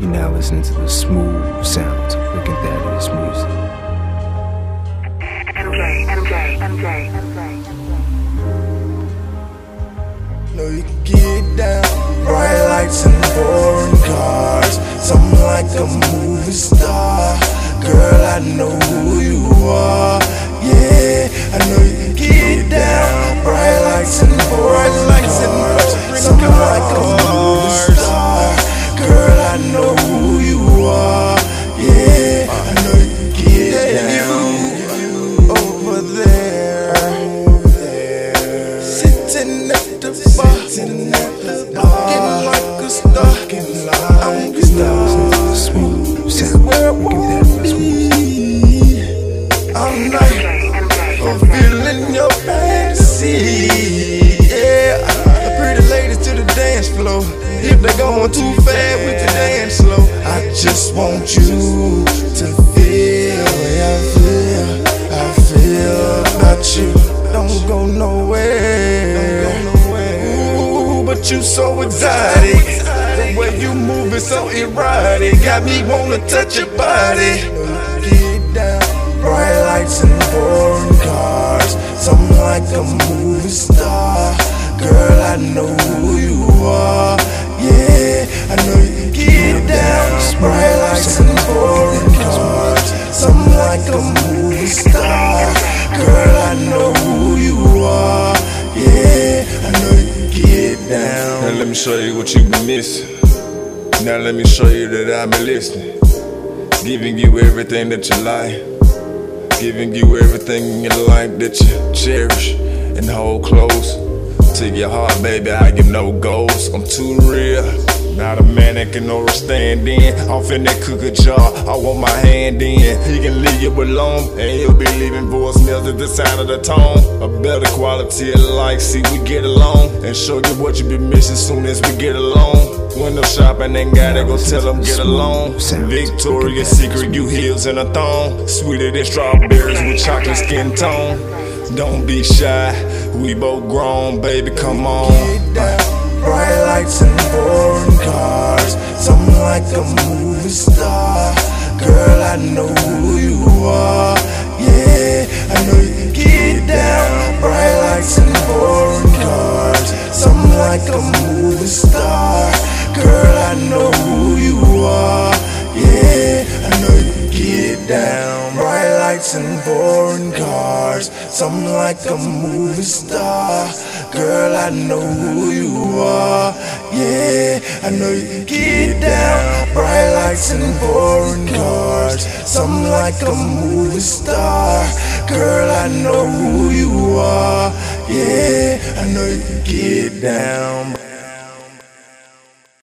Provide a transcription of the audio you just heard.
listening to the smooth sounds of Rick and Thaddeus music. MJ, MJ, MJ, MJ. Know you can get down. Bright lights and foreign cars. Something like a movie star. Girl, I know who you are. Yeah, I know you can get down. Bright lights and foreign cars. Something like a movie star. At the like a star, looking like I'm to the smooth be. I'm like fulfilling your fantasy. Yeah, pretty ladies to the dance floor. If they going too fast, we can dance slow. I just want you to feel the You so exotic. The way you move is so erotic. Got me wanna touch your body. Get down. Bright lights and foreign cars. Something like a movie star. Girl, I know who you are. Yeah, I know you get down. Bright lights and foreign cars. Something like a movie star. Girl, show you what you've been missing. Now let me show you that I've been listening. Giving you everything that you like. Giving you everything in your life that you cherish and hold close. To your heart, baby, I give no goals. I'm too real. Not a man that can overstand in. Off in that cooker jar, I want my hand in. He can leave you alone, and he'll be leaving voicemails at the sound of the tone. A better quality of life, see, we get along. And show you what you been missing soon as we get along. Window shopping, ain't gotta go tell them get along. Victoria's Secret, you heels in a thong. Sweeter than strawberries with chocolate skin tone. Don't be shy, we both grown, baby, come on. Bright lights and foreign cars. Movie star. Girl, I know who you are. Yeah, I know you get down. Bright lights and foreign cars. Something like a movie star. Girl, I know who you are. Yeah, I know you get down. Bright lights and foreign cars. Something like a movie star. Girl, I know who you are. Yeah, I know you get down.